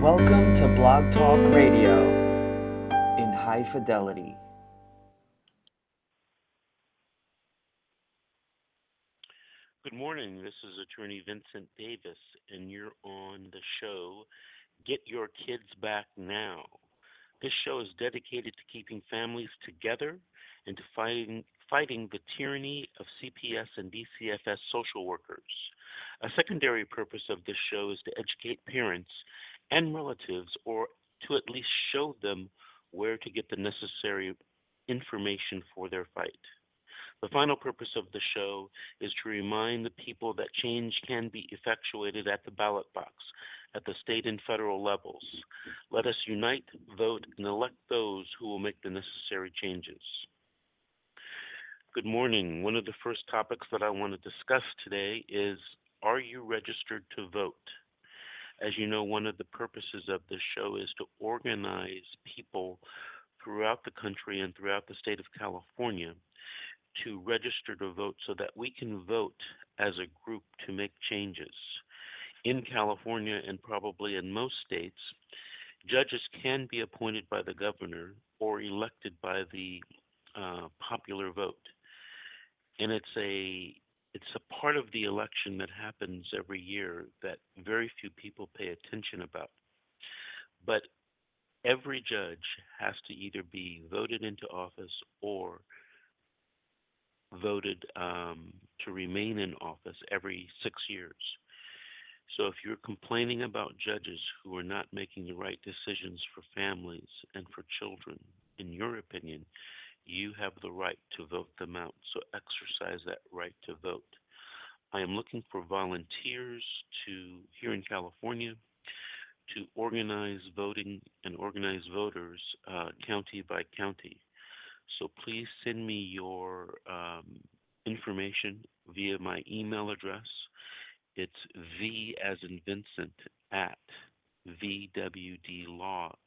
Welcome to Blog Talk Radio in high fidelity. Good morning. This is Attorney Vincent Davis, and you're on the show Get Your Kids Back Now. This show is dedicated to keeping families together and to fighting, fighting the tyranny of CPS and DCFS social workers. A secondary purpose of this show is to educate parents and relatives, or to at least show them where to get the necessary information for their fight. The final purpose of the show is to remind the people that change can be effectuated at the ballot box at the state and federal levels. Let us unite, vote, and elect those who will make the necessary changes. Good morning. One of the first topics that I want to discuss today is Are you registered to vote? As you know, one of the purposes of this show is to organize people throughout the country and throughout the state of California to register to vote so that we can vote as a group to make changes. In California and probably in most states, judges can be appointed by the governor or elected by the uh, popular vote. And it's a it's a part of the election that happens every year that very few people pay attention about. But every judge has to either be voted into office or voted um, to remain in office every six years. So if you're complaining about judges who are not making the right decisions for families and for children, in your opinion, you have the right to vote them out. So exercise that right to vote. I am looking for volunteers to here in California to organize voting and organize voters uh, county by county. So please send me your um, information via my email address. It's V as in Vincent at vwdlaw.com.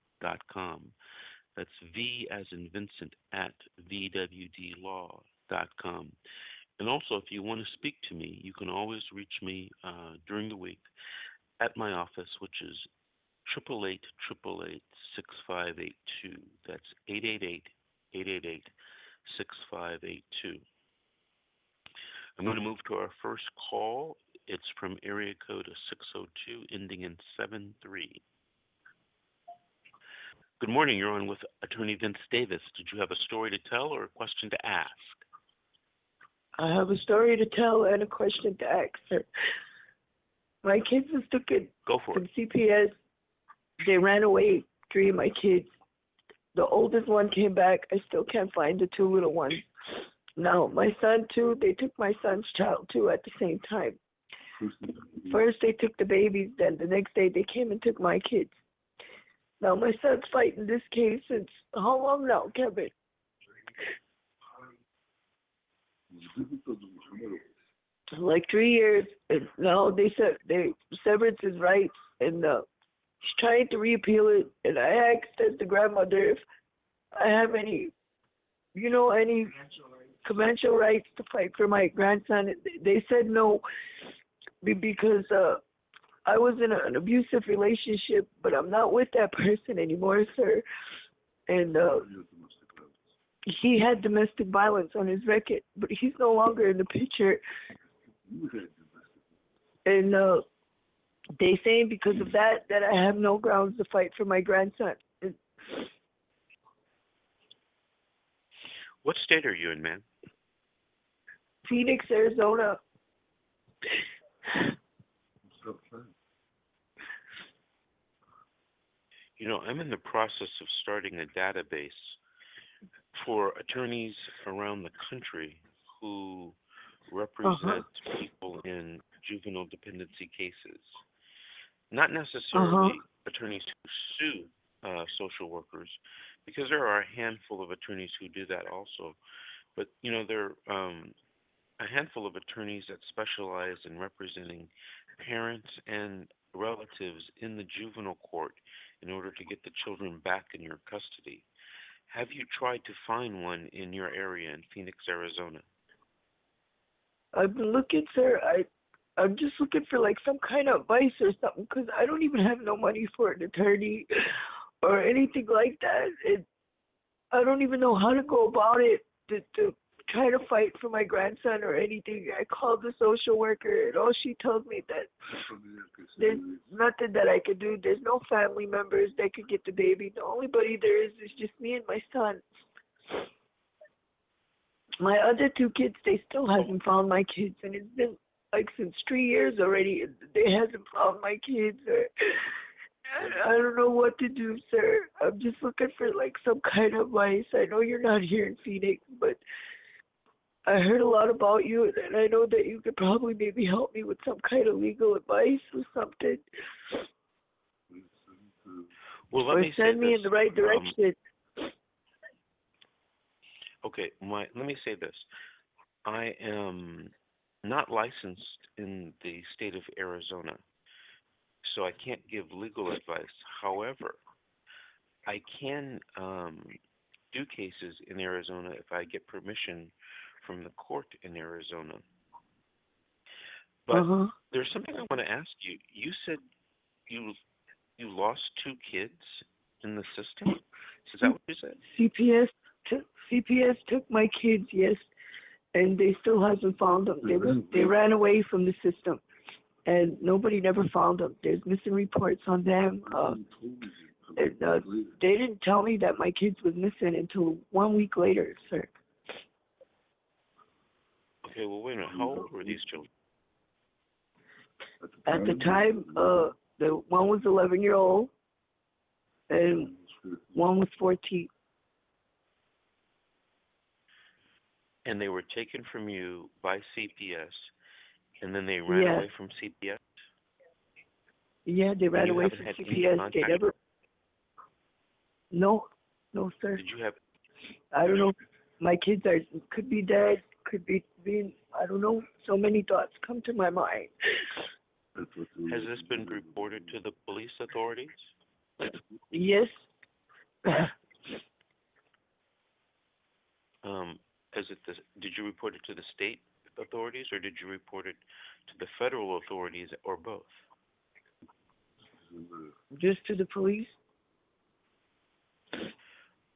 That's V as in Vincent at vwdlaw.com. And also, if you want to speak to me, you can always reach me uh, during the week at my office, which is 888 6582. That's 888 888 6582. I'm going to move to our first call. It's from area code 602 ending in 73. Good morning. You're on with Attorney Vince Davis. Did you have a story to tell or a question to ask? I have a story to tell and a question to ask her. My kids was taken Go for from it. CPS. They ran away, three of my kids. The oldest one came back. I still can't find the two little ones. Now, my son, too, they took my son's child, too, at the same time. First, they took the babies, then the next day, they came and took my kids. Now, my son's fighting this case. Since how long now, Kevin? like three years. And now they said they severance his rights and uh he's trying to reappeal it. And I asked the grandmother if I have any you know any conventional rights to fight for my grandson. They said no because uh I was in an abusive relationship but I'm not with that person anymore sir and uh he had domestic violence on his record but he's no longer in the picture and uh, they saying because of that that I have no grounds to fight for my grandson. And What state are you in, man? Phoenix, Arizona. You know, I'm in the process of starting a database for attorneys around the country who represent people in juvenile dependency cases. Not necessarily attorneys who sue uh, social workers, because there are a handful of attorneys who do that also. But you know, there are um, a handful of attorneys that specialize in representing parents and relatives in the juvenile court in order to get the children back in your custody. Have you tried to find one in your area in Phoenix, Arizona? I've been looking, sir. I I'm just looking for like some kind of advice or something because I don't even have no money for an attorney or anything like that. And I don't even know how to go about it try to fight for my grandson or anything. I called the social worker and all she told me that there's nothing that I could do. There's no family members that could get the baby. The only body there is is just me and my son. My other two kids, they still haven't found my kids, and it's been like since three years already. They hasn't found my kids. Or, I don't know what to do, sir. I'm just looking for like some kind of advice. I know you're not here in Phoenix, but I heard a lot about you, and I know that you could probably maybe help me with some kind of legal advice or something. Well, let or me send me this. in the right um, direction. Okay, my let me say this. I am not licensed in the state of Arizona, so I can't give legal advice. However, I can um, do cases in Arizona if I get permission from the court in Arizona. But uh-huh. there's something I want to ask you. You said you you lost two kids in the system. Is that what you said? CPS took CPS took my kids, yes, and they still hasn't found them. They was, they ran away from the system, and nobody never found them. There's missing reports on them. Uh, and, uh, they didn't tell me that my kids was missing until one week later, sir. Okay, well wait a minute. How old were these children? At the time, uh, the one was 11 year old, and one was 14. And they were taken from you by CPS, and then they ran away from CPS. Yeah, they ran away from CPS. They never. No, no, sir. Did you have? I don't know. My kids are could be dead, could be being. I don't know. So many thoughts come to my mind. Has this been reported to the police authorities? Yes. Um, is it the, did you report it to the state authorities, or did you report it to the federal authorities, or both? Just to the police.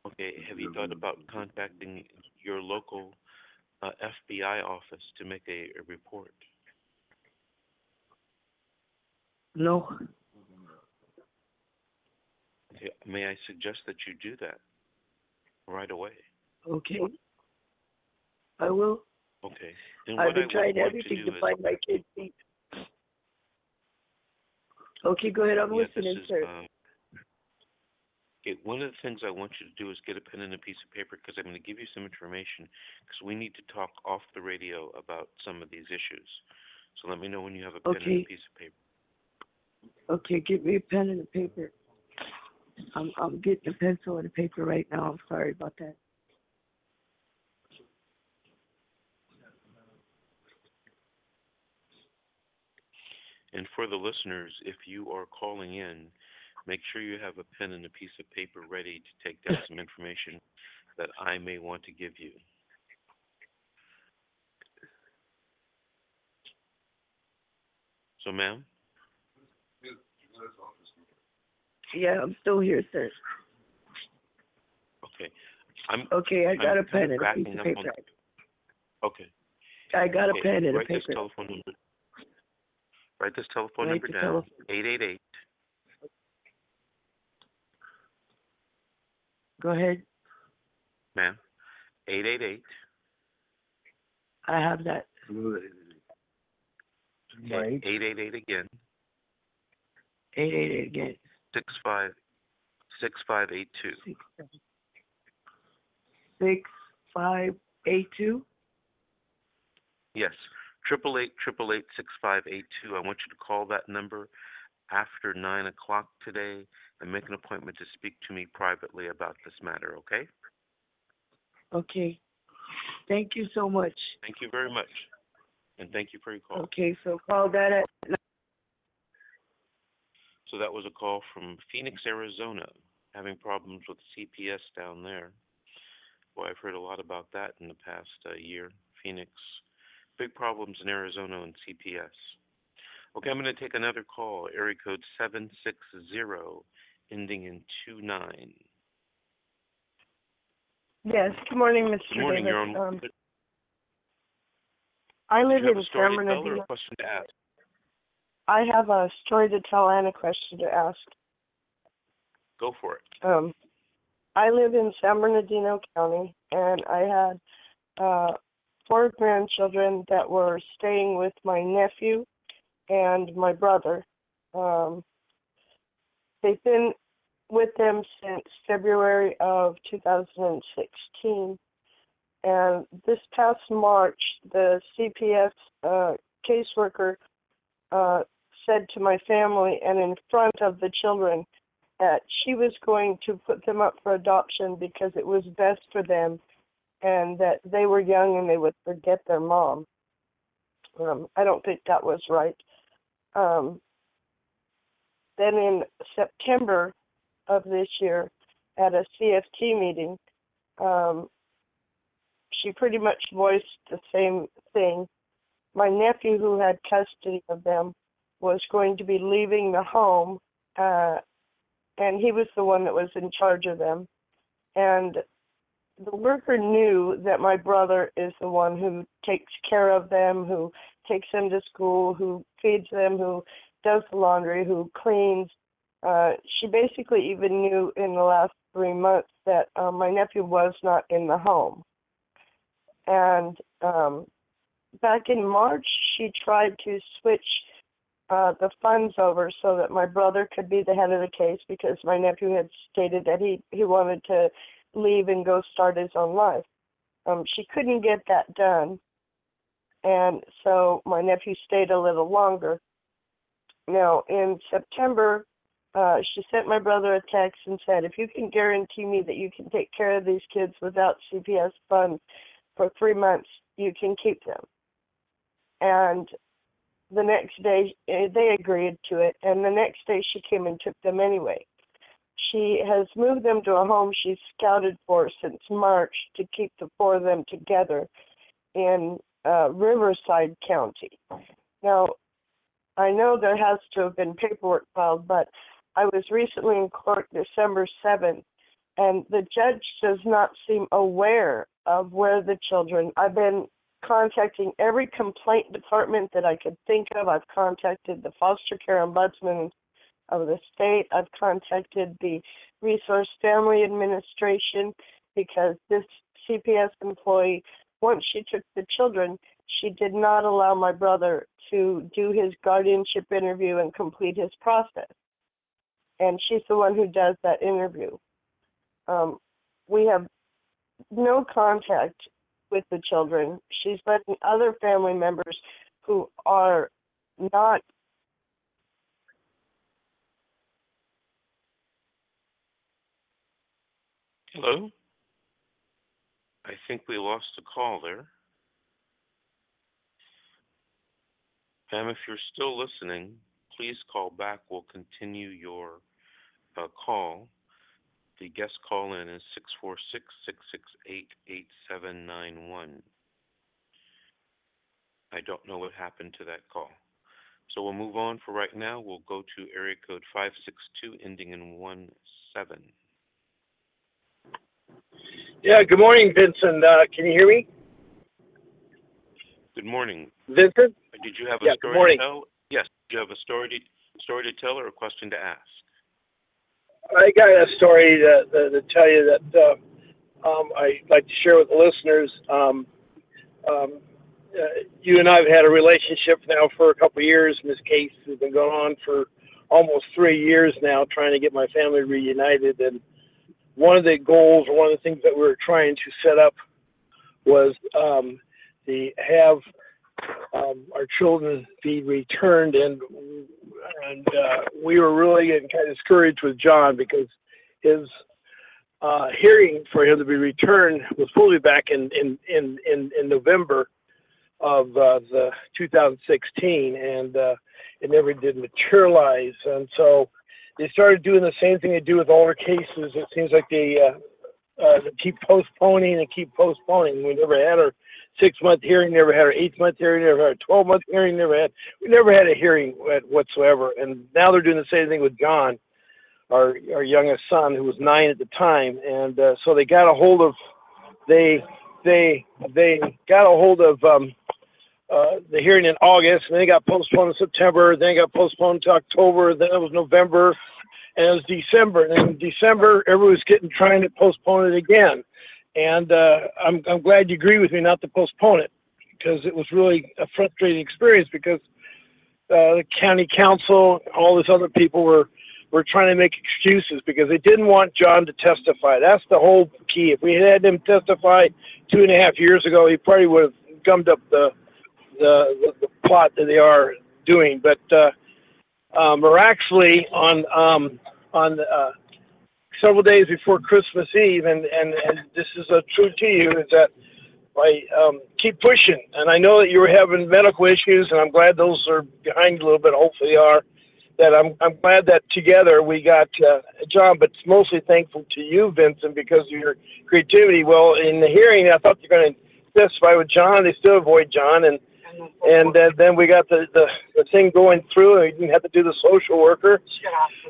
Okay. Have you thought about contacting your local FBI office to make a, a report? No. Okay. May I suggest that you do that right away? Okay. I will. Okay. And I've been trying everything to to find my kids. Okay, go ahead. I'm Yeah, listening, is, sir. um, okay, one of the things I want you to do is get a pen and a piece of paper because I'm going to give you some information because we need to talk off the radio about some of these issues. So let me know when you have a pen and a piece of paper. Okay, give me a pen and a paper. I'm I'm getting a pencil and a paper right now. I'm sorry about that. And for the listeners, if you are calling in, Make sure you have a pen and a piece of paper ready to take down some information that I may want to give you. So, ma'am? Yeah, I'm still here, sir. Okay. I'm, okay, I got I'm a pen and a piece of paper. On... Okay. I got okay. a pen and write a paper. This telephone number, write this telephone write number down, telephone. 888 Go ahead. Ma'am. Eight eight eight. I have that. Eight eight eight again. Eight eight eight again. Six five six five eight two. Six, seven, six five eight two. Yes. Triple eight triple eight six five eight two. I want you to call that number after nine o'clock today and make an appointment to speak to me privately about this matter, okay? Okay. Thank you so much. Thank you very much. And thank you for your call. Okay, so call that at So that was a call from Phoenix, Arizona, having problems with CPS down there. Boy, I've heard a lot about that in the past uh, year. Phoenix, big problems in Arizona and CPS. Okay, I'm going to take another call. Area code 760, ending in 29. Yes. Good morning, Mr. Good morning, Davis. you're. Um, I live in San to tell or Bernardino. question to ask? I have a story to tell and a question to ask. Go for it. Um, I live in San Bernardino County, and I had uh, four grandchildren that were staying with my nephew and my brother. Um, they've been with them since February of 2016. And this past March, the CPS uh, caseworker uh, said to my family and in front of the children that she was going to put them up for adoption because it was best for them and that they were young and they would forget their mom. Um, I don't think that was right. Um, then in September of this year, at a CFT meeting, um, she pretty much voiced the same thing. My nephew, who had custody of them, was going to be leaving the home, uh, and he was the one that was in charge of them. And the worker knew that my brother is the one who takes care of them, who takes them to school, who feeds them, who does the laundry, who cleans. Uh, she basically even knew in the last three months that uh, my nephew was not in the home. And um, back in March, she tried to switch uh, the funds over so that my brother could be the head of the case because my nephew had stated that he he wanted to leave and go start his own life. Um, she couldn't get that done, and so my nephew stayed a little longer. Now in September, uh, she sent my brother a text and said, "If you can guarantee me that you can take care of these kids without CPS funds for three months, you can keep them." And the next day eh, they agreed to it and the next day she came and took them anyway she has moved them to a home she's scouted for since march to keep the four of them together in uh, riverside county now i know there has to have been paperwork filed but i was recently in court december 7th and the judge does not seem aware of where the children i've been contacting every complaint department that I could think of. I've contacted the foster care ombudsman of the state. I've contacted the Resource Family Administration because this CPS employee, once she took the children, she did not allow my brother to do his guardianship interview and complete his process. And she's the one who does that interview. Um, we have no contact with the children. She's letting other family members who are not Hello? I think we lost a call there. Pam, if you're still listening, please call back. We'll continue your uh, call. The guest call in is 646 668 8791. I don't know what happened to that call. So we'll move on for right now. We'll go to area code 562 ending in 17. Yeah, good morning, Vincent. Uh, can you hear me? Good morning. Vincent? Did you have a story morning. to tell? Yes. Do you have a story to, story to tell or a question to ask? I got a story to, to, to tell you that uh, um, I'd like to share with the listeners. Um, um, uh, you and I have had a relationship now for a couple of years, and this case has been going on for almost three years now, trying to get my family reunited. And one of the goals, or one of the things that we were trying to set up, was um, the have um, our children be returned, and and uh, we were really getting kind of discouraged with John because his uh, hearing for him to be returned was fully back in in in in, in November of uh, the 2016, and uh, it never did materialize. And so they started doing the same thing they do with older cases. It seems like they, uh, uh, keep postponing and keep postponing. We never had our six month hearing, never had our eight month hearing, never had a 12 month hearing, never had, we never had a hearing whatsoever. And now they're doing the same thing with John, our, our youngest son, who was nine at the time. And uh, so they got a hold of, they, they, they got a hold of um, uh, the hearing in August, and then it got postponed in September, then it got postponed to October, then it was November, and it was December. And in December, everyone was getting trying to postpone it again. And uh, I'm, I'm glad you agree with me not to postpone it because it was really a frustrating experience because uh, the county counsel, all these other people were were trying to make excuses because they didn't want John to testify. That's the whole key. If we had him testify two and a half years ago, he probably would have gummed up the the, the plot that they are doing. But uh, uh, miraculously, on um, on uh, several days before Christmas Eve, and, and, and this is a true to you, is that I um, keep pushing. And I know that you were having medical issues, and I'm glad those are behind a little bit. Hopefully, they are. That I'm I'm glad that together we got uh, John, but mostly thankful to you, Vincent, because of your creativity. Well, in the hearing, I thought you're going to testify with John. They still avoid John, and and uh, then we got the, the the thing going through, and we didn't have to do the social worker.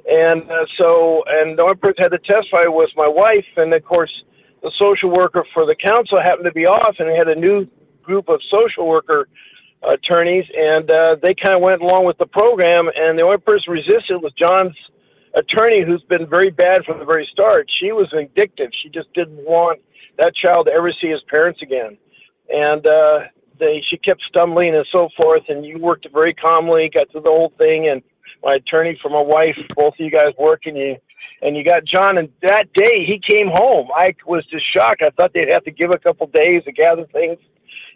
And uh, so, and the only person had to testify was my wife, and of course, the social worker for the counsel happened to be off, and we had a new group of social worker attorneys, and uh, they kind of went along with the program. And the only person resisted was John's attorney, who's been very bad from the very start. She was vindictive. She just didn't want that child to ever see his parents again. And uh, they she kept stumbling and so forth, and you worked very calmly, got through the whole thing, and my attorney for my wife, both of you guys working you, and you got John. And that day he came home. I was just shocked. I thought they'd have to give a couple days to gather things,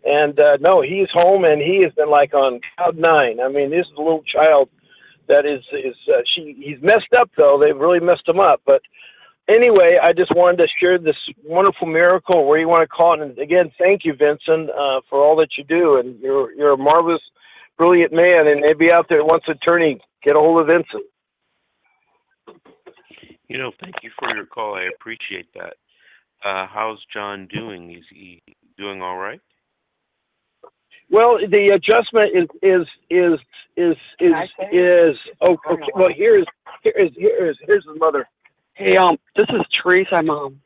and uh, no, he's home, and he has been like on cloud nine. I mean, this is a little child that is is uh, she. He's messed up though. They've really messed him up, but anyway, I just wanted to share this wonderful miracle, where you want to call it. And again, thank you, Vincent, uh, for all that you do. And you're you're a marvelous, brilliant man. And maybe out there wants attorney, get a hold of Vincent. You know, thank you for your call. I appreciate that. Uh, how's John doing? Is he doing all right? Well, the adjustment is is is is is is oh, okay. Well, here's here's here's here's his mother. Hey, um, this is Teresa, mom.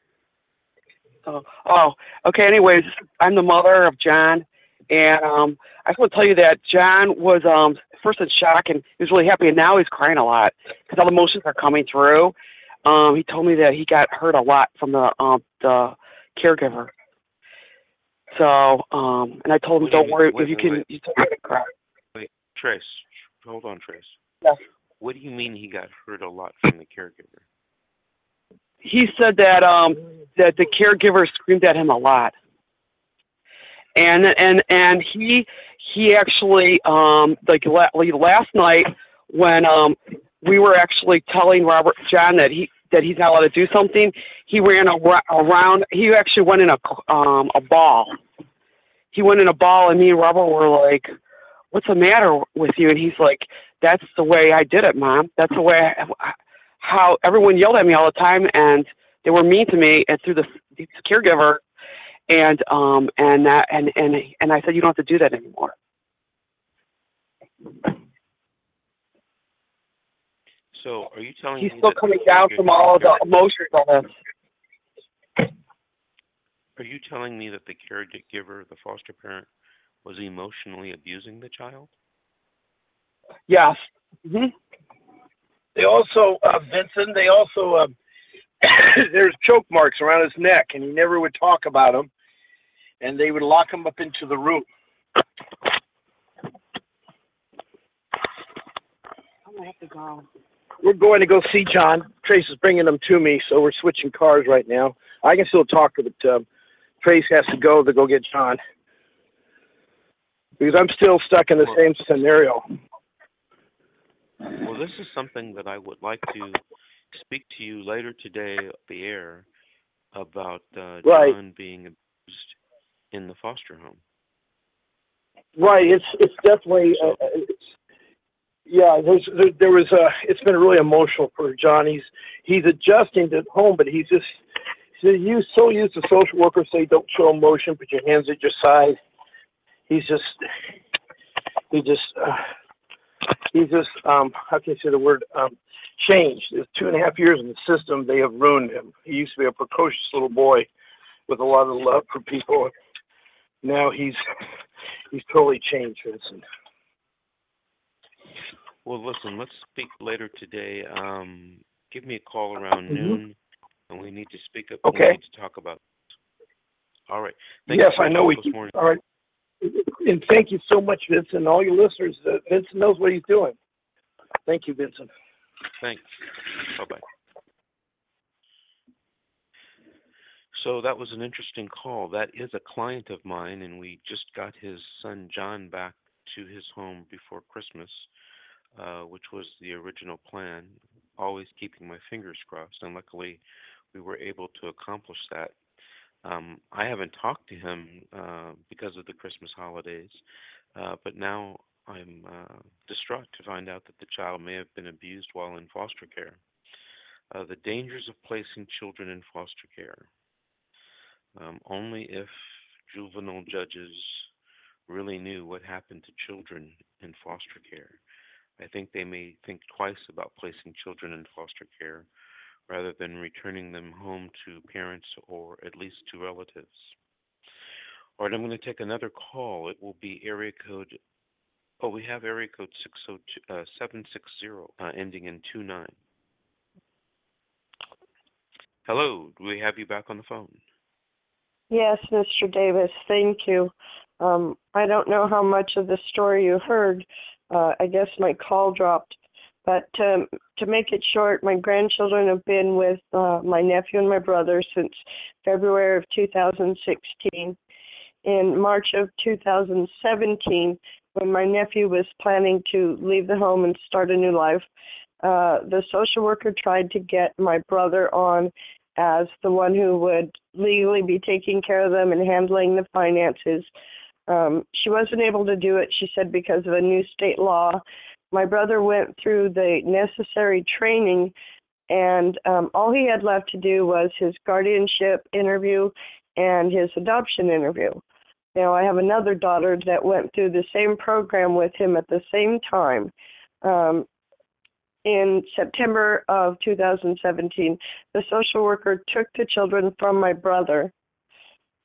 Oh, oh, okay. Anyways, I'm the mother of John, and um, I just want to tell you that John was um first in shock and he was really happy, and now he's crying a lot because all the emotions are coming through. Um, he told me that he got hurt a lot from the um the caregiver. So, um, and I told him, What do you don't worry, wait, if you wait, can, wait. you can cry. Wait, Trace, hold on, Trace. Yes. What do you mean he got hurt a lot from the caregiver? He said that um that the caregiver screamed at him a lot. And and and he he actually um like la- like last night when um we were actually telling Robert John that he that he's not allowed to do something he ran ar- around he actually went in a um a ball. He went in a ball and me and Robert were like what's the matter with you? And he's like that's the way I did it mom. That's the way I, how everyone yelled at me all the time and they were mean to me and through the, the caregiver and um and that and and and I said you don't have to do that anymore. So, are you telling He's me still coming down from all the emotions of this. Are you telling me that the caregiver, the foster parent, was emotionally abusing the child? Yes. hmm They also, uh, Vincent. They also uh, there's choke marks around his neck, and he never would talk about them. And they would lock him up into the room. I'm gonna have to go. We're going to go see John. Trace is bringing them to me, so we're switching cars right now. I can still talk, but um, Trace has to go to go get John because I'm still stuck in the same scenario. Well, this is something that I would like to speak to you later today off the air about uh, Right. John being abused in the foster home. Right. It's it's definitely uh, it's yeah. There's there, there was a. It's been really emotional for John. He's he's adjusting to home, but he's just he's used so used to social workers say don't show emotion, put your hands at your side, he's just he just uh, he's just um how can I say the word um changed. It's two and a half years in the system, they have ruined him. He used to be a precocious little boy with a lot of love for people. Now he's he's totally changed, Vincent. Well, listen, let's speak later today. Um, give me a call around Mhm. noon, and we need to speak up. Okay. We need to talk about. All right. Thank yes, you I know we. morning. All right, and thank you so much, Vincent, and all your listeners. Uh, Vincent knows what he's doing. Thank you, Vincent. Thanks. Bye bye. So that was an interesting call. That is a client of mine, and we just got his son John back to his home before Christmas, uh, which was the original plan. Always keeping my fingers crossed, and luckily we were able to accomplish that. Um, I haven't talked to him uh, because of the Christmas holidays, uh, but now I'm uh, distraught to find out that the child may have been abused while in foster care. Uh, the dangers of placing children in foster care. Um, only if juvenile judges really knew what happened to children in foster care. I think they may think twice about placing children in foster care rather than returning them home to parents or at least to relatives. All right, I'm going to take another call. It will be area code. Oh, we have area code 602, uh, 760 uh, ending in 29. Hello, do we have you back on the phone? Yes, Mr. Davis, thank you. Um, I don't know how much of the story you heard. Uh, I guess my call dropped. But um, to make it short, my grandchildren have been with uh, my nephew and my brother since February of 2016. In March of 2017, when my nephew was planning to leave the home and start a new life, uh, the social worker tried to get my brother on as the one who would legally be taking care of them and handling the finances. Um, she wasn't able to do it, she said, because of a new state law. My brother went through the necessary training, and um, all he had left to do was his guardianship interview and his adoption interview. Now, I have another daughter that went through the same program with him at the same time. Um, in September of 2017, the social worker took the children from my brother,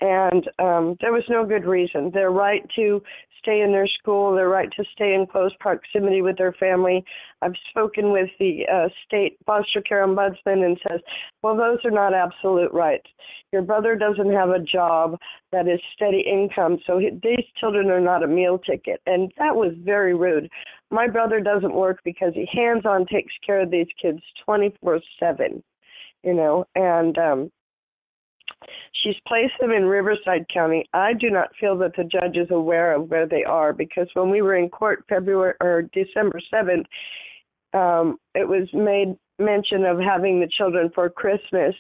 and um, there was no good reason. Their right to stay in their school, their right to stay in close proximity with their family. I've spoken with the uh, state foster care ombudsman and says, well, those are not absolute rights. Your brother doesn't have a job that is steady income, so he, these children are not a meal ticket. And that was very rude. My brother doesn't work because he hands on takes care of these kids 24 7, you know, and um, She's placed them in Riverside County. I do not feel that the judge is aware of where they are because when we were in court February or December 7th, um, it was made mention of having the children for Christmas.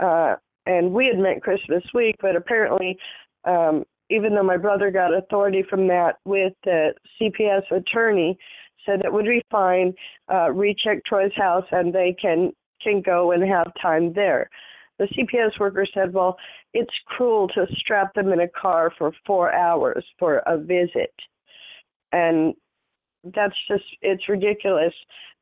Uh, and we had meant Christmas week, but apparently, um, even though my brother got authority from that with the CPS attorney, said it would be fine, uh, recheck Troy's house and they can can go and have time there the CPS worker said, Well, it's cruel to strap them in a car for four hours for a visit. And that's just, it's ridiculous.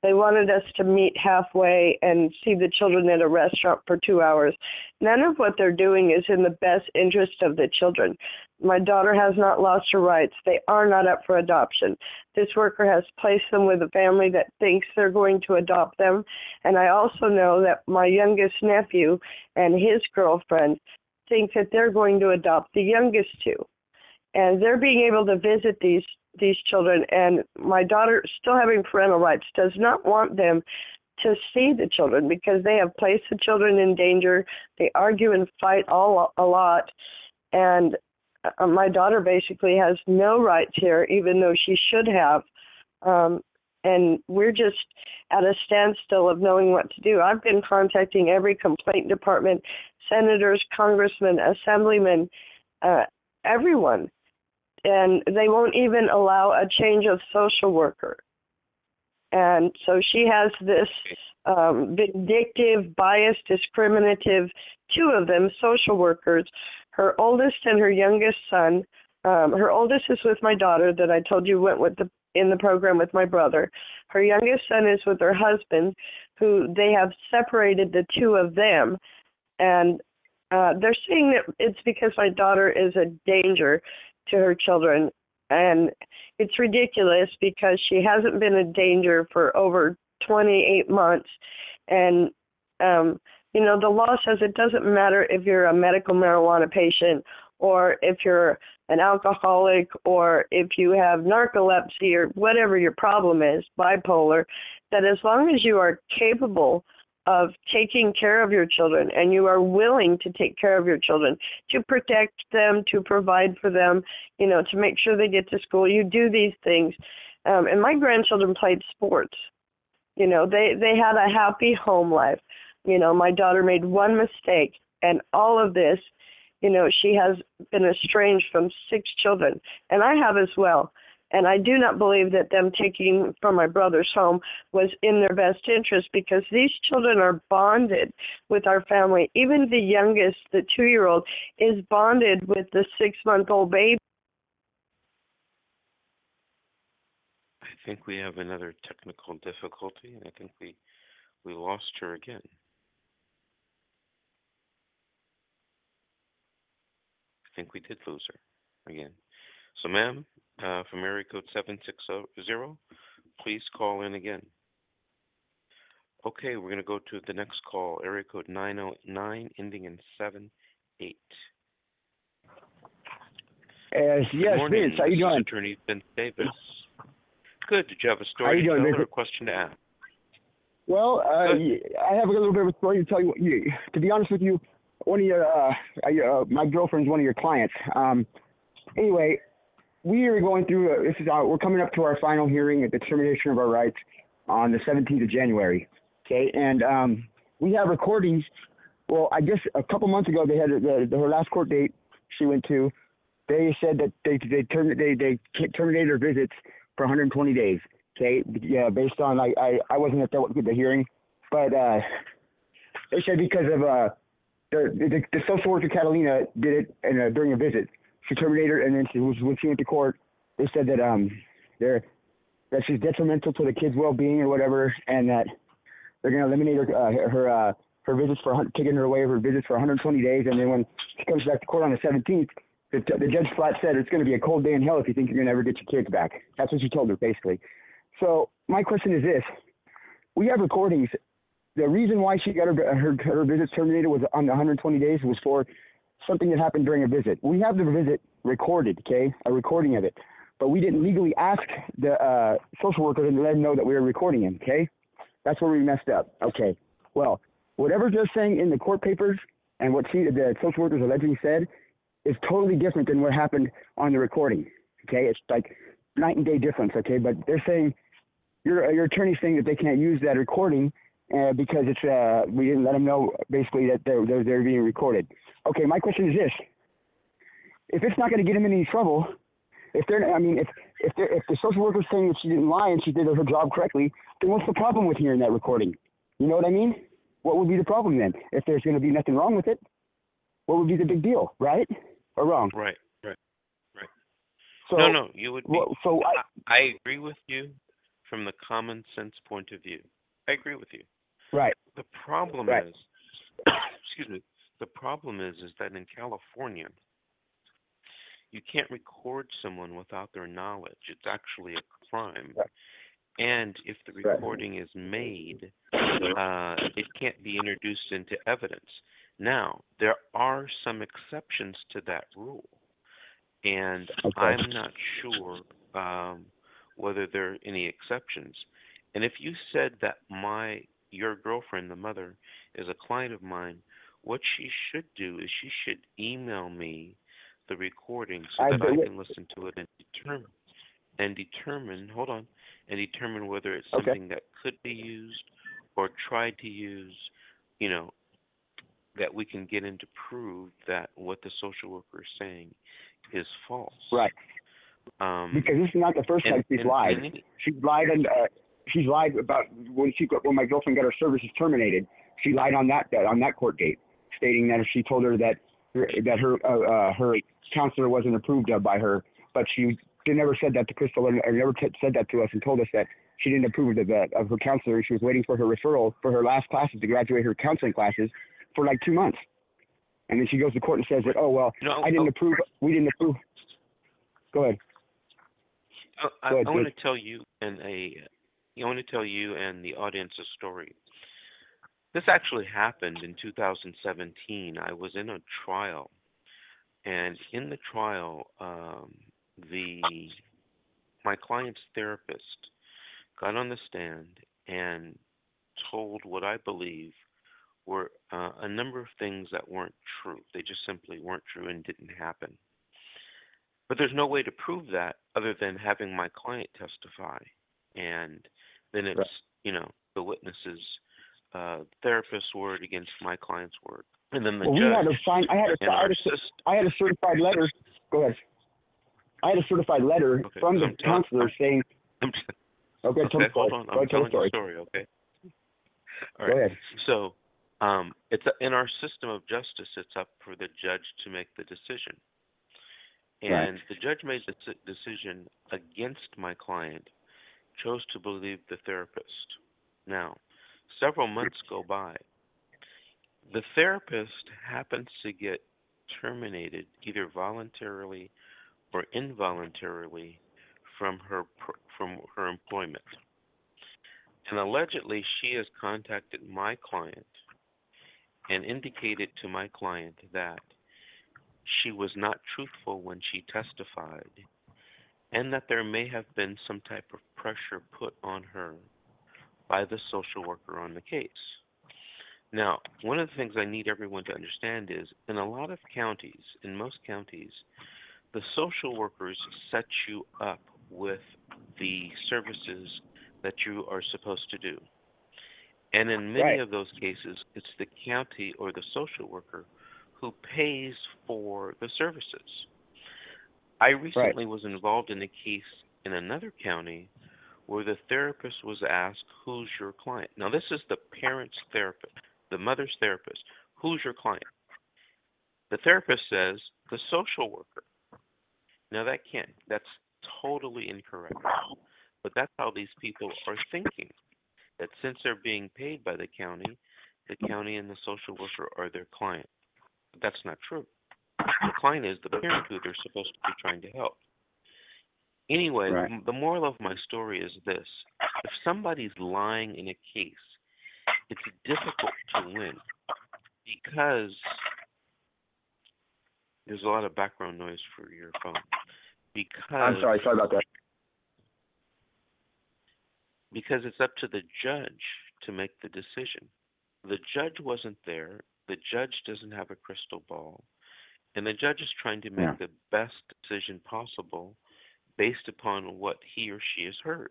They wanted us to meet halfway and see the children at a restaurant for two hours. None of what they're doing is in the best interest of the children. My daughter has not lost her rights. They are not up for adoption. This worker has placed them with a family that thinks they're going to adopt them. And I also know that my youngest nephew and his girlfriend think that they're going to adopt the youngest two. And they're being able to visit these these children and my daughter still having parental rights does not want them to see the children because they have placed the children in danger. They argue and fight all a lot. And uh, my daughter basically has no rights here even though she should have. Um and we're just at a standstill of knowing what to do. I've been contacting every complaint department senators congressmen assemblymen uh everyone and they won't even allow a change of social worker. And so she has this um, vindictive, biased, discriminative, two of them social workers. Her oldest and her youngest son Um, her oldest is with my daughter that I told you went with the in the program with my brother. Her youngest son is with her husband, who they have separated the two of them, and uh, they're saying that it's because my daughter is a danger to her children, and it's ridiculous because she hasn't been in danger for over 28 months, and um, you know the law says it doesn't matter if you're a medical marijuana patient or if you're an alcoholic or if you have narcolepsy or whatever your problem is, bipolar, that as long as you are capable of taking care of your children and you are willing to take care of your children, to protect them, to provide for them, you know, to make sure they get to school, you do these things. Um, and my grandchildren played sports. You know, they they had a happy home life. You know, my daughter made one mistake, and all of this you know, she has been estranged from six children, and I have as well. And I do not believe that them taking from my brother's home was in their best interest because these children are bonded with our family. Even the youngest, the two year old, is bonded with the six month old baby. I think we have another technical difficulty, and I think we we lost her again. I think we did lose her again. So, ma'am, from area code 760, please call in again. Okay, we're going to go to the next call, area code 909, ending in 78. Uh, yes, Good morning. Vince, how you doing? Attorney Vince Davis. Good. Did you have a story to tell or a question to ask? Well, uh, I have a little bit of a story to tell you. to be honest with you, one of your, uh, uh, my girlfriend's one of your clients. Um, anyway, we are going through. Uh, this is our, we're coming up to our final hearing at the termination of our rights on the 17th of January. Okay, and um, we have recordings. Well, I guess a couple months ago they had the, the, her last court date she went to. They said that they they term, they they terminated her visits for 120 days. Okay, yeah, based on I I, I wasn't at the, the hearing, but uh, they said because of uh the the, the social worker Catalina did it and uh, during a visit. She terminated her, and then she was when she went to court. They said that um they're that she's detrimental to the kids' well-being or whatever, and that they're gonna eliminate her uh, her uh, her visits for taking her away her visits for 120 days, and then when she comes back to court on the 17th, the, the judge flat said it's gonna be a cold day in hell if you think you're gonna ever get your kids back. That's what she told her basically. So my question is this: We have recordings the reason why she got her, her her visits terminated was on the 120 days was for something that happened during a visit. We have the visit recorded, okay, a recording of it, but we didn't legally ask the uh, social worker to let them know that we were recording him, okay? That's where we messed up. Okay, well, whatever they're saying in the court papers and what she, the social workers allegedly said is totally different than what happened on the recording. Okay, it's like night and day difference. Okay, but they're saying your your attorney's saying that they can't use that recording uh, because it's uh, we didn't let them know basically that they're, they're they're being recorded. Okay, my question is this: If it's not going to get him in any trouble, if they're I mean if if if the social worker's saying that she didn't lie and she did her job correctly, then what's the problem with hearing that recording? You know what I mean? What would be the problem then? If there's going to be nothing wrong with it, what would be the big deal, right? Or wrong? Right, right. So, no, no, you would be. well, so I, I, I agree with you from the common sense point of view. I agree with you. right, The problem Right. is, excuse me. The problem is, is that in California, you can't record someone without their knowledge. It's actually a crime. Right. And if the recording is made, uh, it can't be introduced into evidence. Now, there are some exceptions to that rule, and Okay. I'm not sure um, whether there are any exceptions. And if you said that my your girlfriend, the mother, is a client of mine, what she should do is she should email me the recording so I that I do it. can listen to it and determine and determine hold on and determine whether it's Okay. something that could be used or tried to use, you know, that we can get into prove that what the social worker is saying is false. right. Um, Because this is not the first and- time she's and- lied. and She's lied and uh, she's lied about when she got, when my girlfriend got her services terminated. She lied on that on that court date, stating that she told her that that her uh, uh, her counselor wasn't approved of by her, but she never said that to Crystal or never t- said that to us and told us that she didn't approve of that of her counselor. She was waiting for her referral for her last classes to graduate her counseling classes for like two months, and then she goes to court and says that oh well No, I didn't approve we didn't approve. Go ahead. I, I, I want to tell you and a I want to tell you and the audience a story. This actually happened in 2017. I was in a trial, and in the trial, um, the my client's therapist got on the stand and told what I believe were uh, a number of things that weren't true. They just simply weren't true and didn't happen. But there's no way to prove that other than having my client testify. And then it's, Right. you know, the witness's uh, therapist's word against my client's word. And then the Well, we had a sign. I had a, I had a, had a certified letter. Go ahead. I had a certified letter Okay, from the I'm counselor saying, "Okay, tell okay, the hold on. I'm telling story. story, okay? All Go ahead. So, um, it's a, in our system of justice. It's up for the judge to make the decision, Right. and the judge made the decision against my client. Chose to believe the therapist. Now, several months go by. The therapist happens to get terminated either voluntarily or involuntarily from her from her employment. And allegedly, she has contacted my client and indicated to my client that she was not truthful when she testified and that there may have been some type of pressure put on her by the social worker on the case. Now, one of the things I need everyone to understand is in a lot of counties, in most counties, the social workers set you up with the services that you are supposed to do. And in many Right. of those cases, it's the county or the social worker who pays for the services. I recently was involved in a case in another county where the therapist was asked, Who's your client? Now, this is the parent's therapist, the mother's therapist. Who's your client? The therapist says, The social worker. Now, that can't, that's totally incorrect. But that's how these people are thinking that since they're being paid by the county, the county and the social worker are their client. But that's not true. The client is the parent who they're supposed to be trying to help. Anyway, Right. the moral of my story is this if somebody's lying in a case, it's difficult to win because there's a lot of background noise for your phone. Because I'm sorry. Sorry about that. because it's up to the judge to make the decision. The judge wasn't there. The judge doesn't have a crystal ball. And the judge is trying to make Yeah. the best decision possible based upon what he or she has heard.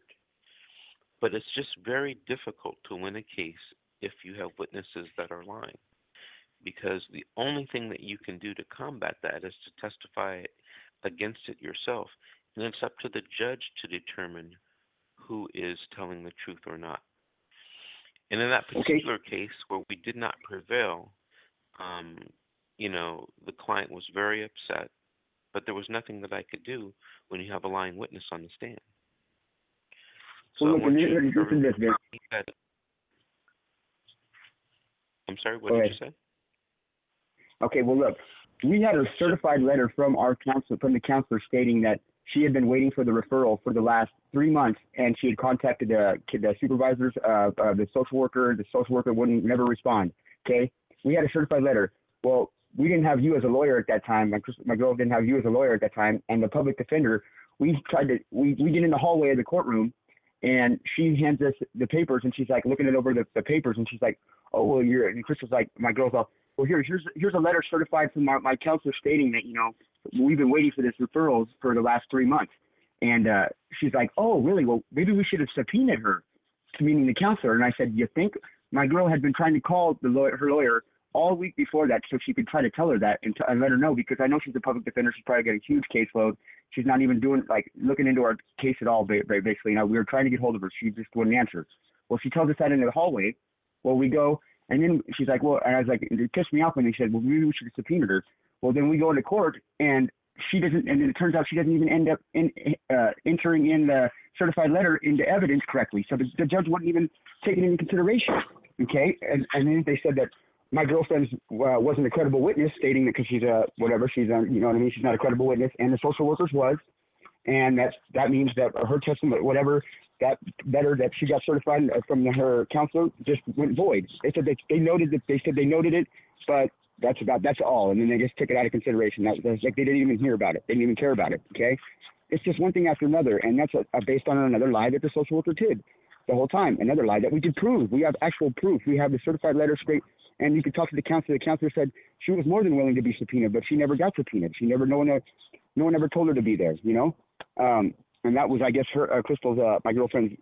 But it's just very difficult to win a case if you have witnesses that are lying. Because the only thing that you can do to combat that is to testify against it yourself. And it's up to the judge to determine who is telling the truth or not. And in that Okay. particular case where we did not prevail, um, you know, the client was very upset, but there was nothing that I could do when you have a lying witness on the stand. So Well, look, want and you here- to listen to this, Vince. repeat that. I'm sorry, what Go did you say? Okay, well, look, we had a certified letter from our counselor, from the counselor stating that she had been waiting for the referral for the last three months, and she had contacted the, the supervisors, uh, uh, the social worker. The social worker wouldn't never respond. Okay, we had a certified letter. Well, we didn't have you as a lawyer at that time. My, my girl didn't have you as a lawyer at that time, and the public defender. We tried to we we get in the hallway of the courtroom, and she hands us the papers, and she's like looking it over the, the papers, and she's like, "Oh, well, you're." And Crystal's like, "My girl's all." well, here, here's here's a letter certified from my, my counselor stating that you know we've been waiting for this referrals for the last three months, and uh, she's like, oh, really? Well, maybe we should have subpoenaed her, meaning the counselor. And I said, you think my girl had been trying to call the lawyer, her lawyer all week before that so she could try to tell her that and, t- and let her know because I know she's a public defender. She's probably got a huge caseload. She's not even doing like looking into our case at all. ba- ba- Basically, know, we were trying to get hold of her. She just wouldn't answer. Well, she tells us that in the hallway. Well, we go and then she's like, well, and I was like, it pissed me off when they said, well, maybe we should have subpoenaed her. Well, then we go into court and she doesn't, and then it turns out she doesn't even end up in, uh, entering in the certified letter into evidence correctly. So the, the judge wouldn't even take it into consideration. Okay, and and then they said that my girlfriend uh, wasn't a credible witness, stating that because she's a whatever, she's a you know what I mean, she's not a credible witness, and the social workers was, and that that means that her testimony, whatever that letter that she got certified from her counselor, just went void. They said they they noted that they said they noted it, but that's about that's all, and then they just took it out of consideration. That, that's like they didn't even hear about it. They didn't even care about it. Okay, it's just one thing after another, and that's a, a based on another lie that the social worker did the whole time. Another lie that we could prove. We have actual proof. We have the certified letter straight, and you could talk to the counselor. The counselor said she was more than willing to be subpoenaed, but she never got subpoenaed. She never, no one, no one ever told her to be there. You know, um, and that was, I guess, her uh, Crystal's, uh, my girlfriend's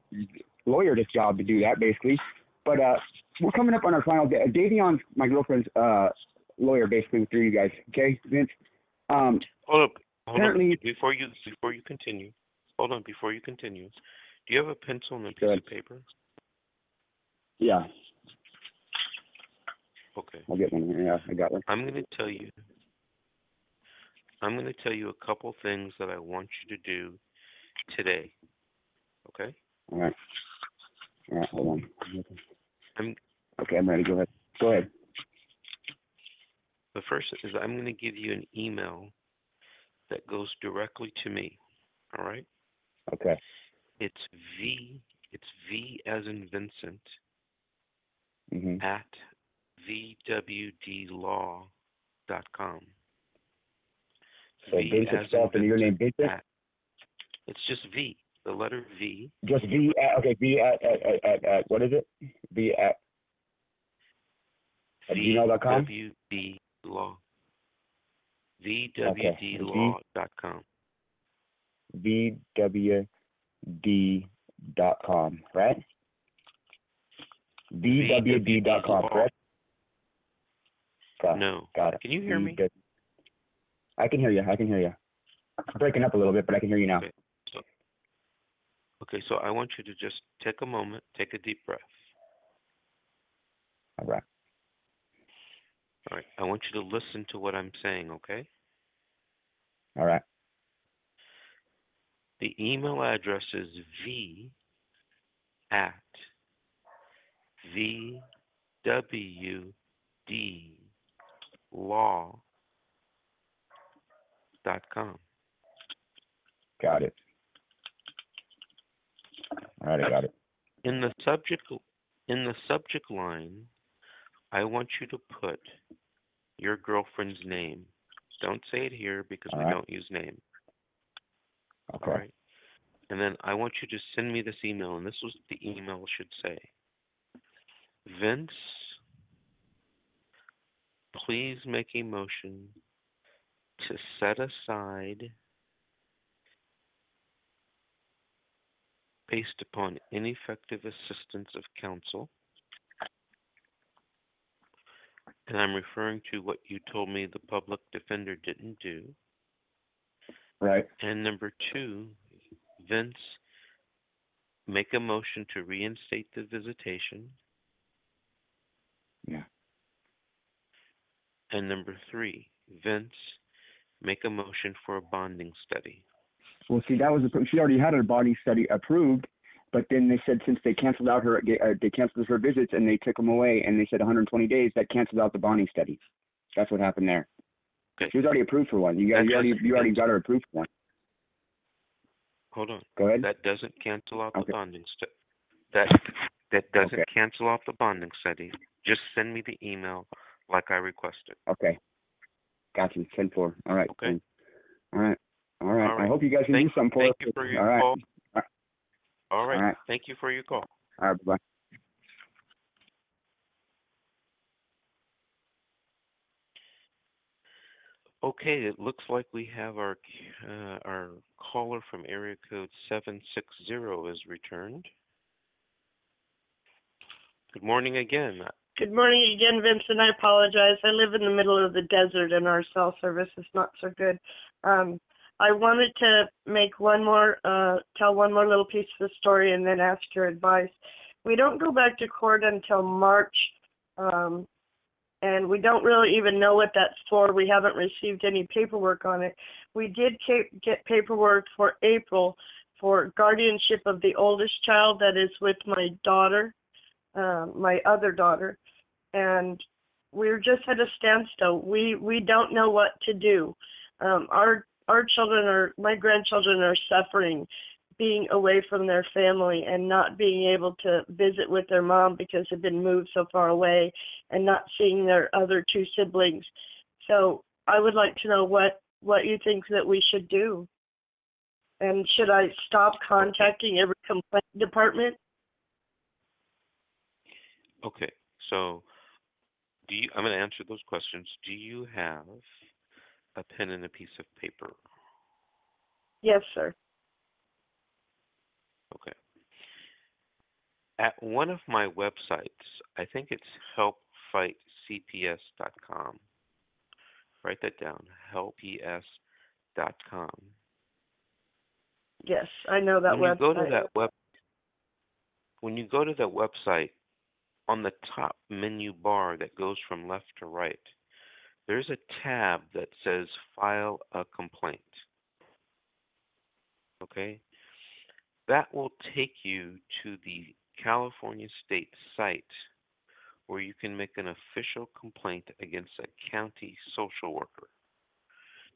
lawyer's job to do that, basically. But uh, we're coming up on our final day. Uh, Davion's my girlfriend's uh, lawyer, basically, through you guys. Okay, Vince. Um, Hold up. Hold Apparently- on. Before you before you continue, hold on. Before you continue, do you have a pencil and a piece of paper? yeah, Okay. I'll get one. Yeah, I got one. I'm going to tell you. I'm going to tell you a couple things that I want you to do today. Okay. All right. All right, hold on. I'm Okay, I'm ready. Go ahead. Go ahead. the first is I'm going to give you an email that goes directly to me. All right. Okay. It's V. It's V as in Vincent Mm-hmm. at vwdlaw.com. So V as in and your name Vincent. at- It's just V. The letter V. Just V at okay V at at, at, at, at what is it? V at At gmail.com? VWD law. Okay. VWDlaw.com. V W D dot com, right? VWD.com, correct? No. got it. Can you hear me? VW I can hear you. I can hear you. Breaking up a little bit, but I can hear you now. Okay. So, okay, so I want you to just take a moment, take a deep breath. All right. All right. I want you to listen to what I'm saying, okay? All right. The email address is v at vwd law dot com. Got it. All right, I got it. In the subject in the subject line, I want you to put your girlfriend's name. Don't say it here because we Alright. don't use name. Okay. All right. And then I want you to send me this email, and this was the email should say. Vince, please make a motion to set aside, based upon ineffective assistance of counsel. And I'm referring to what you told me the public defender didn't do. Right. And number two, Vince, make a motion to reinstate the visitation. Yeah. And number three, Vince, make a motion for a bonding study. Well, see, that was appro- she already had her bonding study approved, but then they said since they canceled out her, uh, they canceled her visits and they took them away, and they said 120 days, that canceled out the bonding study. That's what happened there. Okay. She was already approved for one. You got, you already, you already got her approved for one. Hold on. Go ahead. That doesn't cancel out the bonding study. That that doesn't Okay. cancel out the bonding study. Just send me the email like I requested. Okay. Got you. 10 4. All right. Okay. All right. right. All I hope you guys can Thank, do something for thank us. you for your All right. call. All right. All right. Thank you for your call. All right. Bye. Bye. Okay, it looks like we have our uh, our caller from area code seven six zero is returned. Good morning again. Good morning again, Vincent. I apologize. I live in the middle of the desert and our cell service is not so good. Um, I wanted to make one more, uh, tell one more little piece of the story and then ask your advice. We don't go back to court until March, um, and we don't really even know what that's for. We haven't received any paperwork on it. We did get paperwork for April for guardianship of the oldest child that is with my daughter, um, my other daughter, and we're just at a standstill. We we don't know what to do. Um, our our children are my grandchildren are suffering being away from their family and not being able to visit with their mom because they've been moved so far away and not seeing their other two siblings. So I would like to know what what you think that we should do. And should I stop contacting every complaint department? Okay, so? I'm going to answer those questions. Do you have a pen and a piece of paper? Yes, sir. Okay. At one of my websites, I think it's helpfightcps.com. Write that down, helpps.com. Yes, I know that when website. you go to that web, when you go to that website, on the top menu bar that goes from left to right, there's a tab that says File a Complaint. Okay? That will take you to the California State site where you can make an official complaint against a county social worker.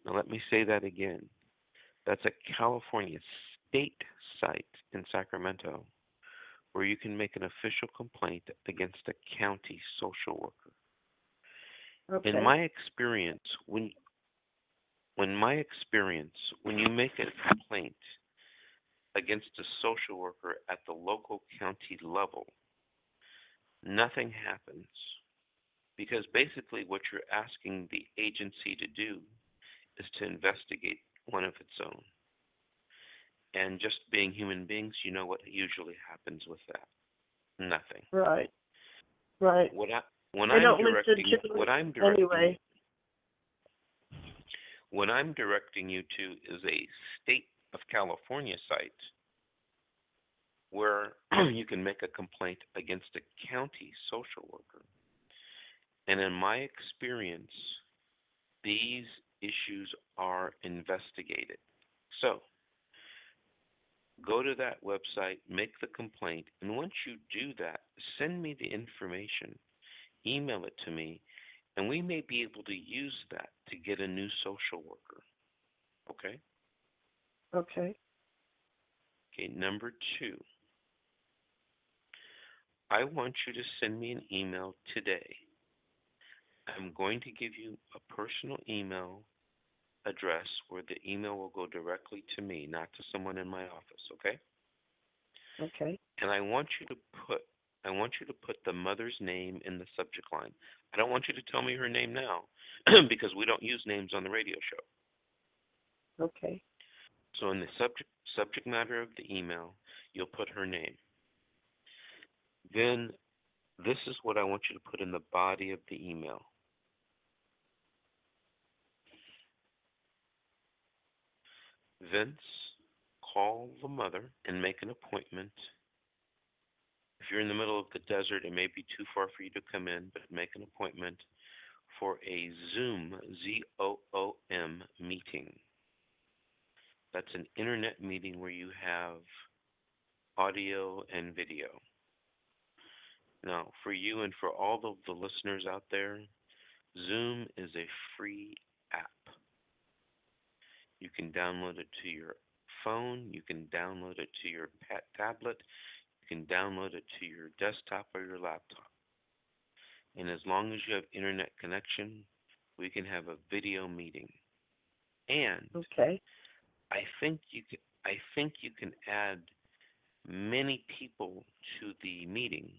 Now, let me say that again. That's a California State site in Sacramento where you can make an official complaint against a county social worker. okay. In my experience, when when my experience, when you make a complaint against a social worker at the local county level, nothing happens. Because basically what you're asking the agency to do is to investigate one of its own. And just being human beings, you know what usually happens with that. Nothing. right. Right. What I when don't listen directing what I'm directing Anyway. what I'm directing you to is a state of California site where you can make a complaint against a county social worker. And in my experience, these issues are investigated. So, go to that website, make the complaint, and once you do that, send me the information, email it to me, and we may be able to use that to get a new social worker. Okay? Okay. Okay, number two. I want you to send me an email today. I'm going to give you a personal email address where the email will go directly to me, not to someone in my office, okay? Okay. And I want you to put I want you to put the mother's name in the subject line. I don't want you to tell me her name now because we don't use names on the radio show. Okay. So in the subject subject matter of the email, you'll put her name. Then this is what I want you to put in the body of the email. Vince, call the mother and make an appointment. If you're in the middle of the desert, it may be too far for you to come in, but make an appointment for a Zoom, Z O O M meeting. That's an internet meeting where you have audio and video. Now, for you and for all of the listeners out there, Zoom is a free. You can download it to your phone, you can download it to your pet tablet, you can download it to your desktop or your laptop. And as long as you have internet connection, we can have a video meeting. And Okay. I think you can I think you can add many people to the meeting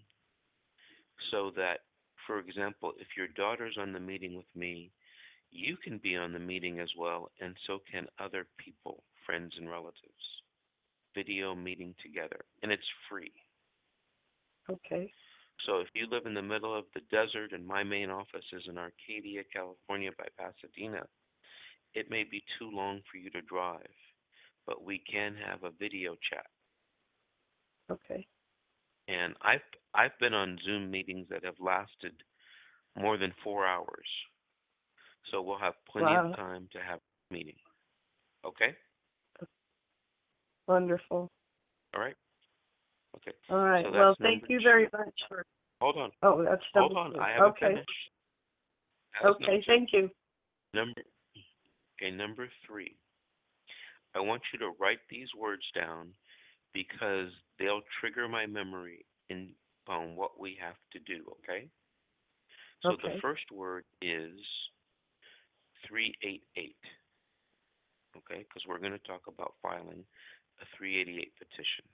so that for example if your daughter's on the meeting with me you can be on the meeting as well and so can other people friends and relatives video meeting together and it's free Okay. so if you live in the middle of the desert and my main office is in Arcadia, California by Pasadena, it may be too long for you to drive, but we can have a video chat. Okay. And I've I've been on Zoom meetings that have lasted more than four hours. So we'll have plenty Wow. of time to have a meeting. Okay? Wonderful. All right? Okay. All right. So well, thank you two. very much for. Hold on. Oh, that's Hold on. two. I haven't okay. finished. Okay. Thank you. Number okay, number three. I want you to write these words down because they'll trigger my memory in on what we have to do, okay? So the first word is 388. Okay? Because we're going to talk about filing a 388 petition.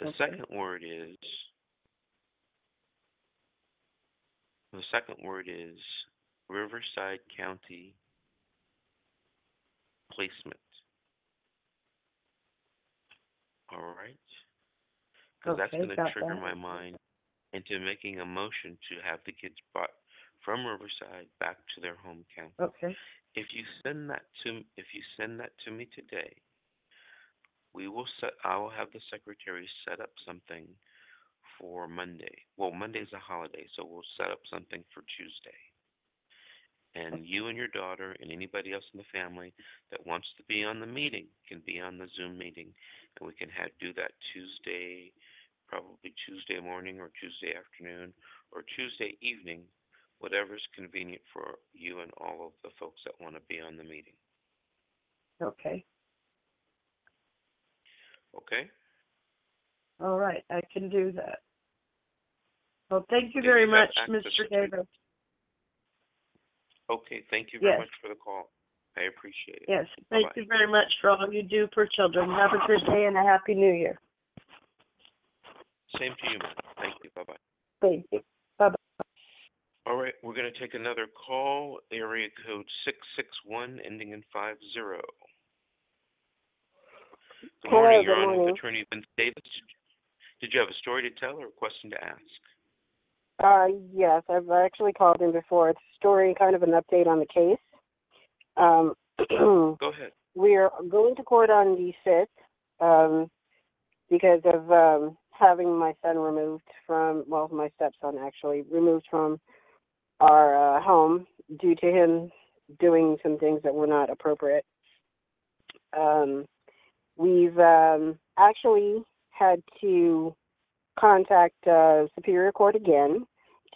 The Okay. second word is the second word is Riverside County placement. All right? Because that's going to trigger that. my mind into making a motion to have the kids brought from Riverside back to their home county. Okay. If you send that to if you send that to me today, we will set I will have the secretary set up something for Monday. Well, Monday's a holiday, so we'll set up something for Tuesday. And you and your daughter and anybody else in the family that wants to be on the meeting can be on the Zoom meeting and we can have do that Tuesday probably Tuesday morning or Tuesday afternoon or Tuesday evening, whatever's convenient for you and all of the folks that want to be on the meeting. Okay. Okay? All right. I can do that. Well, thank you very you have much, access Mr. to- Davis. Okay, thank you very Yes. much for the call. I appreciate it. Yes. Thank Bye-bye. you very much for all you do for children. Have a good day and a happy new year. Same to you, man. Thank you. Bye bye. Thank you. All right, we're going to take another call. Area code 661 ending in 50. Good Hello, morning. good You're on with morning. Attorney Vince Davis. Did you have a story to tell or a question to ask? Uh, yes, I've actually called in before. It's a story, kind of an update on the case. Um, Go ahead. we're going to court on the 5th um, because of um, having my son removed from, well, my stepson actually, removed from our uh, home due to him doing some things that were not appropriate. Um, we've um, actually had to contact uh, Superior Court again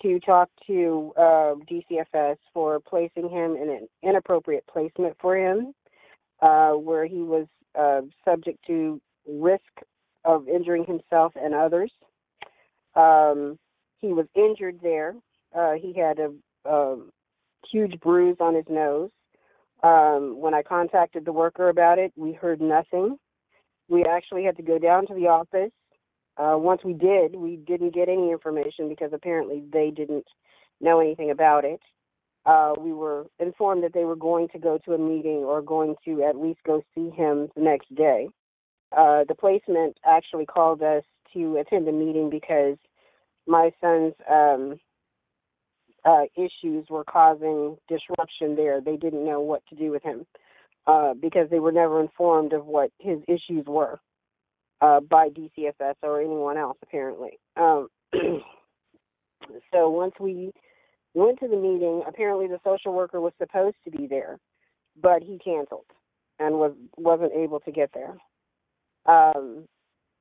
to talk to uh, DCFS for placing him in an inappropriate placement for him, uh, where he was uh, subject to risk of injuring himself and others. Um, he was injured there. Uh, he had a, a huge bruise on his nose. Um, when I contacted the worker about it, we heard nothing. We actually had to go down to the office uh, once we did, we didn't get any information because apparently they didn't know anything about it. Uh, we were informed that they were going to go to a meeting or going to at least go see him the next day. Uh, the placement actually called us to attend the meeting because my son's um, uh, issues were causing disruption there. They didn't know what to do with him uh, because they were never informed of what his issues were uh, by DCFS or anyone else, apparently. Um, so once we went to the meeting, apparently the social worker was supposed to be there, but he canceled and was wasn't able to get there. Um,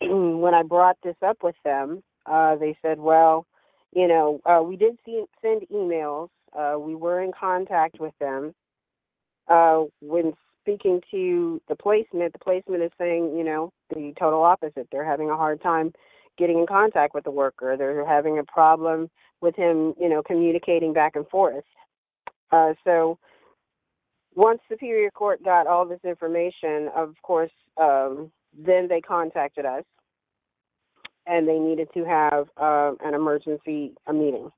when I brought this up with them, uh, they said, "Well, you know, uh, we did see, send emails. Uh, we were in contact with them. Uh, when speaking to the placement, the placement is saying, you know, the total opposite. They're having a hard time getting in contact with the worker. They're having a problem with him, you know, communicating back and forth. Uh, so once Superior Court got all this information, of course, um, then they contacted us and they needed to have uh, an emergency meeting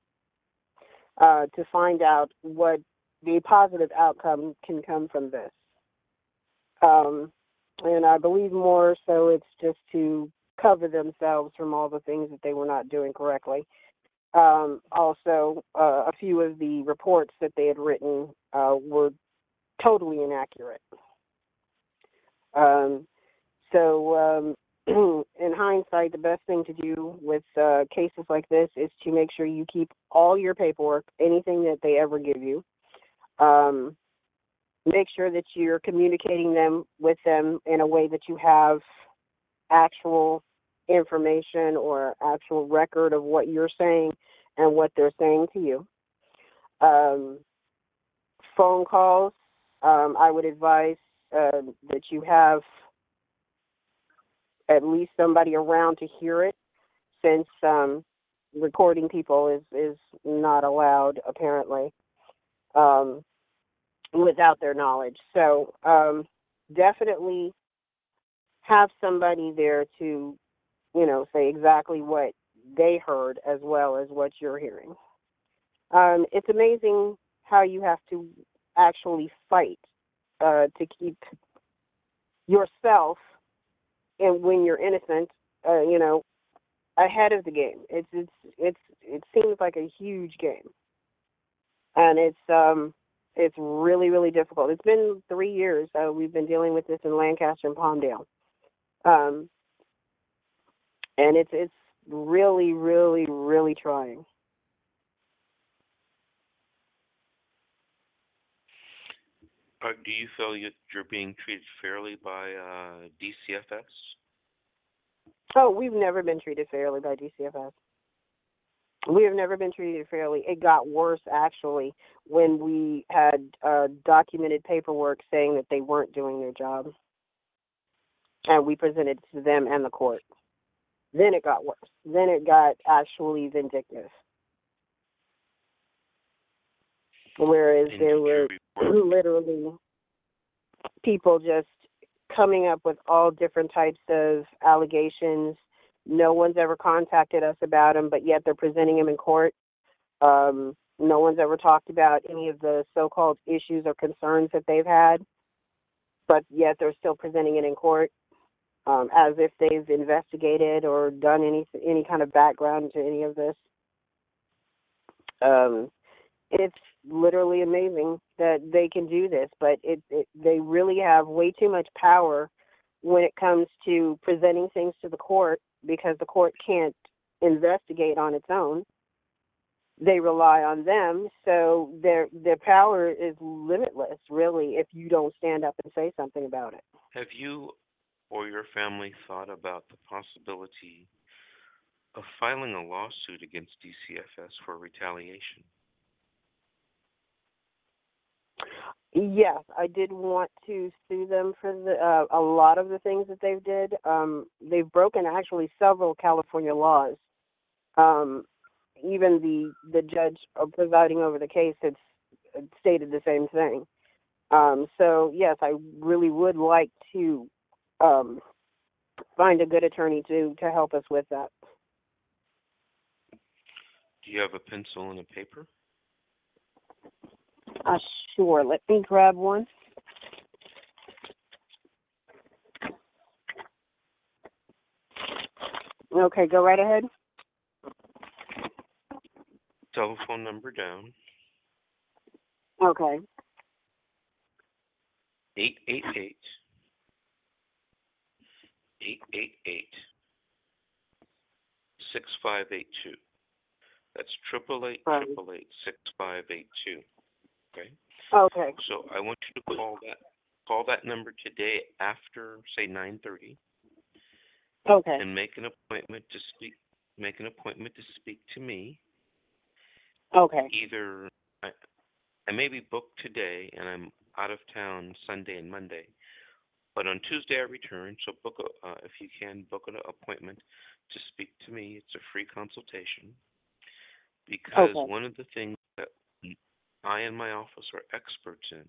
uh, to find out what the positive outcome can come from this. Um, and I believe more so it's just to cover themselves from all the things that they were not doing correctly. Um, also, uh, a few of the reports that they had written uh, were totally inaccurate. Um, so um, in hindsight, the best thing to do with uh, cases like this is to make sure you keep all your paperwork, anything that they ever give you. Um, make sure that you're communicating them with them in a way that you have actual information or actual record of what you're saying and what they're saying to you. Um, phone calls, um, I would advise uh, that you have at least somebody around to hear it, since um, recording people is is not allowed apparently um, without their knowledge. So um, definitely have somebody there to, you know, say exactly what they heard as well as what you're hearing. Um, it's amazing how you have to actually fight uh, to keep yourself and when you're innocent, uh, you know, ahead of the game. It's it's it's it seems like a huge game, and it's um it's really really difficult. It's been three years uh, we've been dealing with this in Lancaster and Palmdale, um, and it's it's really really really trying. Uh, do you feel you- you're being treated fairly by uh, DCFS? Oh, we've never been treated fairly by DCFS. We have never been treated fairly. It got worse actually when we had uh, documented paperwork saying that they weren't doing their job, and we presented it to them and the court. Then it got worse. Then it got actually vindictive. Whereas there were literally people just coming up with all different types of allegations. No one's ever contacted us about them, but yet they're presenting them in court. Um, no one's ever talked about any of the so-called issues or concerns that they've had, but yet they're still presenting it in court um, as if they've investigated or done any any kind of background to any of this. Um, it's literally amazing that they can do this, but it, it they really have way too much power when it comes to presenting things to the court because the court can't investigate on its own. They rely on them, so their their power is limitless, really, if you don't stand up and say something about it. Have you or your family thought about the possibility of filing a lawsuit against DCFS for retaliation? Yes, I did want to sue them for the uh, a lot of the things that they've did. Um, they've broken actually several California laws. Um, even the the judge presiding over the case had stated the same thing. Um, so yes, I really would like to um, find a good attorney to to help us with that. Do you have a pencil and a paper? Uh, sure. Let me grab one. Okay, go right ahead. Telephone number down. Okay. Eight eight eight. Eight eight eight. Six five eight two. That's triple eight triple eight six five eight two. Okay. Okay. So I want you to call that call that number today after say nine thirty Okay. and make an appointment to speak make an appointment to speak to me. Okay. Either I, I may be booked today and I'm out of town Sunday and Monday, but on Tuesday I return. So book a uh, if you can book an appointment to speak to me. It's a free consultation because Okay. one of the things I and my office are experts in.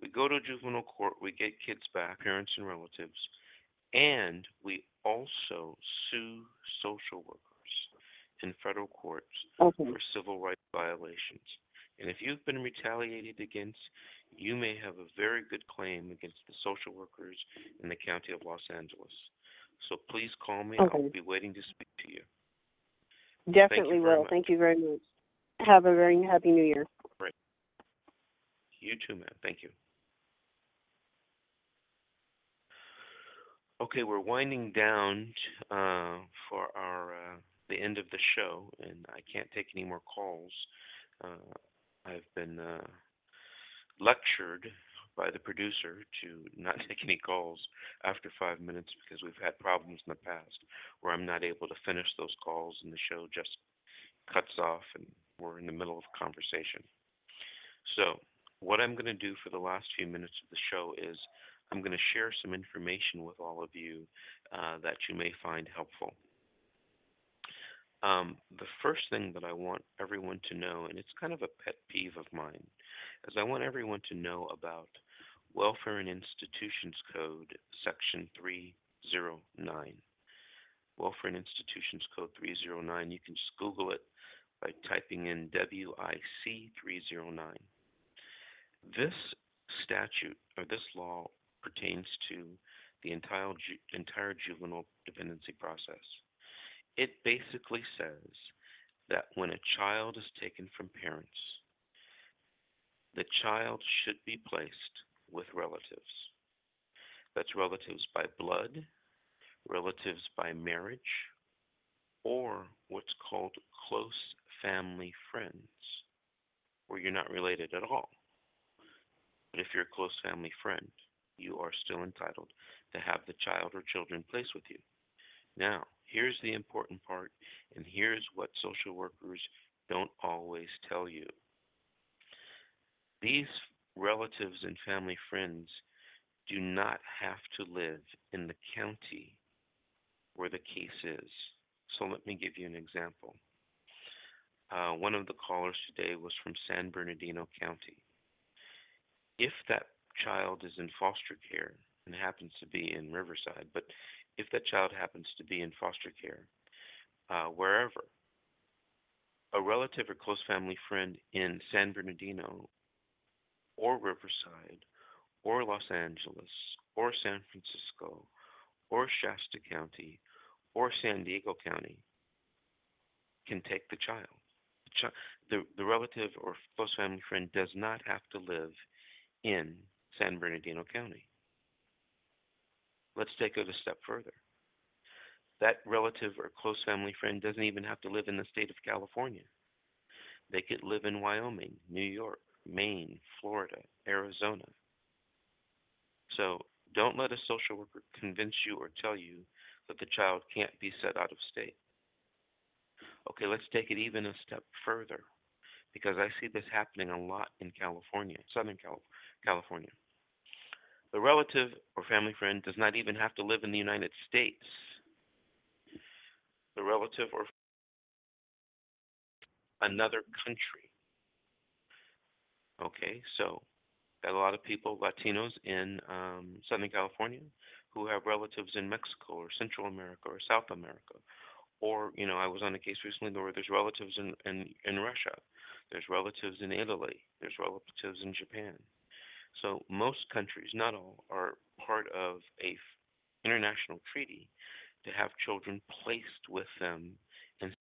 We go to juvenile court, we get kids back, parents and relatives, and we also sue social workers in federal courts Okay. for civil rights violations. And if you've been retaliated against, you may have a very good claim against the social workers in the county of Los Angeles. So please call me. Okay. I'll be waiting to speak to you. Definitely very will. much. Thank you very much. Have a very happy new year. You too, man. Thank you. Okay, we're winding down uh, for our uh, the end of the show, and I can't take any more calls. Uh, I've been uh, lectured by the producer to not take any calls after five minutes because we've had problems in the past where I'm not able to finish those calls and the show just cuts off and we're in the middle of a conversation. So, what I'm going to do for the last few minutes of the show is I'm going to share some information with all of you uh, that you may find helpful. Um, the first thing that I want everyone to know, and it's kind of a pet peeve of mine, is I want everyone to know about Welfare and Institutions Code, Section 309. Welfare and Institutions Code 309. You can just Google it by typing in WIC 309. This statute or this law pertains to the entire, entire juvenile dependency process. It basically says that when a child is taken from parents, the child should be placed with relatives. That's relatives by blood, relatives by marriage, or what's called close family friends, where you're not related at all. But if you're a close family friend, you are still entitled to have the child or children placed with you. Now, here's the important part, and here's what social workers don't always tell you. These relatives and family friends do not have to live in the county where the case is. So let me give you an example. Uh, one of the callers today was from San Bernardino County. If that child is in foster care and happens to be in Riverside, but if that child happens to be in foster care, uh, wherever, a relative or close family friend in San Bernardino or Riverside or Los Angeles or San Francisco or Shasta County or San Diego County can take the child. The, the, the relative or close family friend does not have to live in San Bernardino County. Let's take it a step further. That relative or close family friend doesn't even have to live in the state of California. They could live in Wyoming, New York, Maine, Florida, Arizona. So don't let a social worker convince you or tell you that the child can't be set out of state. Okay, let's take it even a step further because I see this happening a lot in California, Southern California. The relative or family friend does not even have to live in the United States. The relative or another country. Okay, so got a lot of people, Latinos in um, Southern California, who have relatives in Mexico or Central America or South America. Or, you know, I was on a case recently where there's relatives in, in, in Russia, there's relatives in Italy, there's relatives in Japan. So most countries, not all, are part of a f- international treaty to have children placed with them and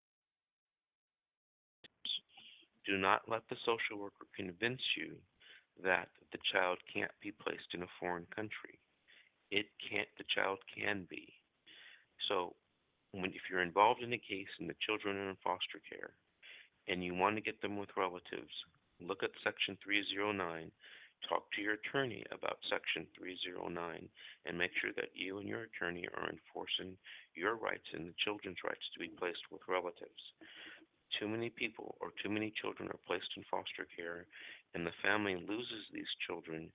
do not let the social worker convince you that the child can't be placed in a foreign country. It can't the child can be. So when if you're involved in a case and the children are in foster care and you want to get them with relatives, look at section 309 talk to your attorney about section 309 and make sure that you and your attorney are enforcing your rights and the children's rights to be placed with relatives. Too many people or too many children are placed in foster care, and the family loses these children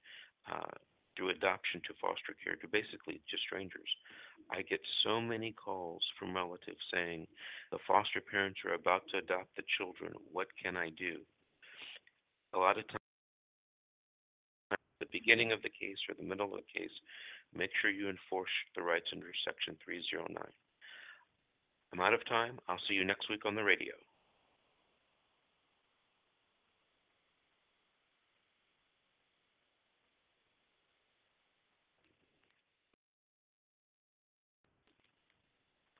uh, through adoption to foster care to basically just strangers. I get so many calls from relatives saying, The foster parents are about to adopt the children. What can I do? A lot of times, the beginning of the case or the middle of the case, make sure you enforce the rights under Section 309. I'm out of time. I'll see you next week on the radio.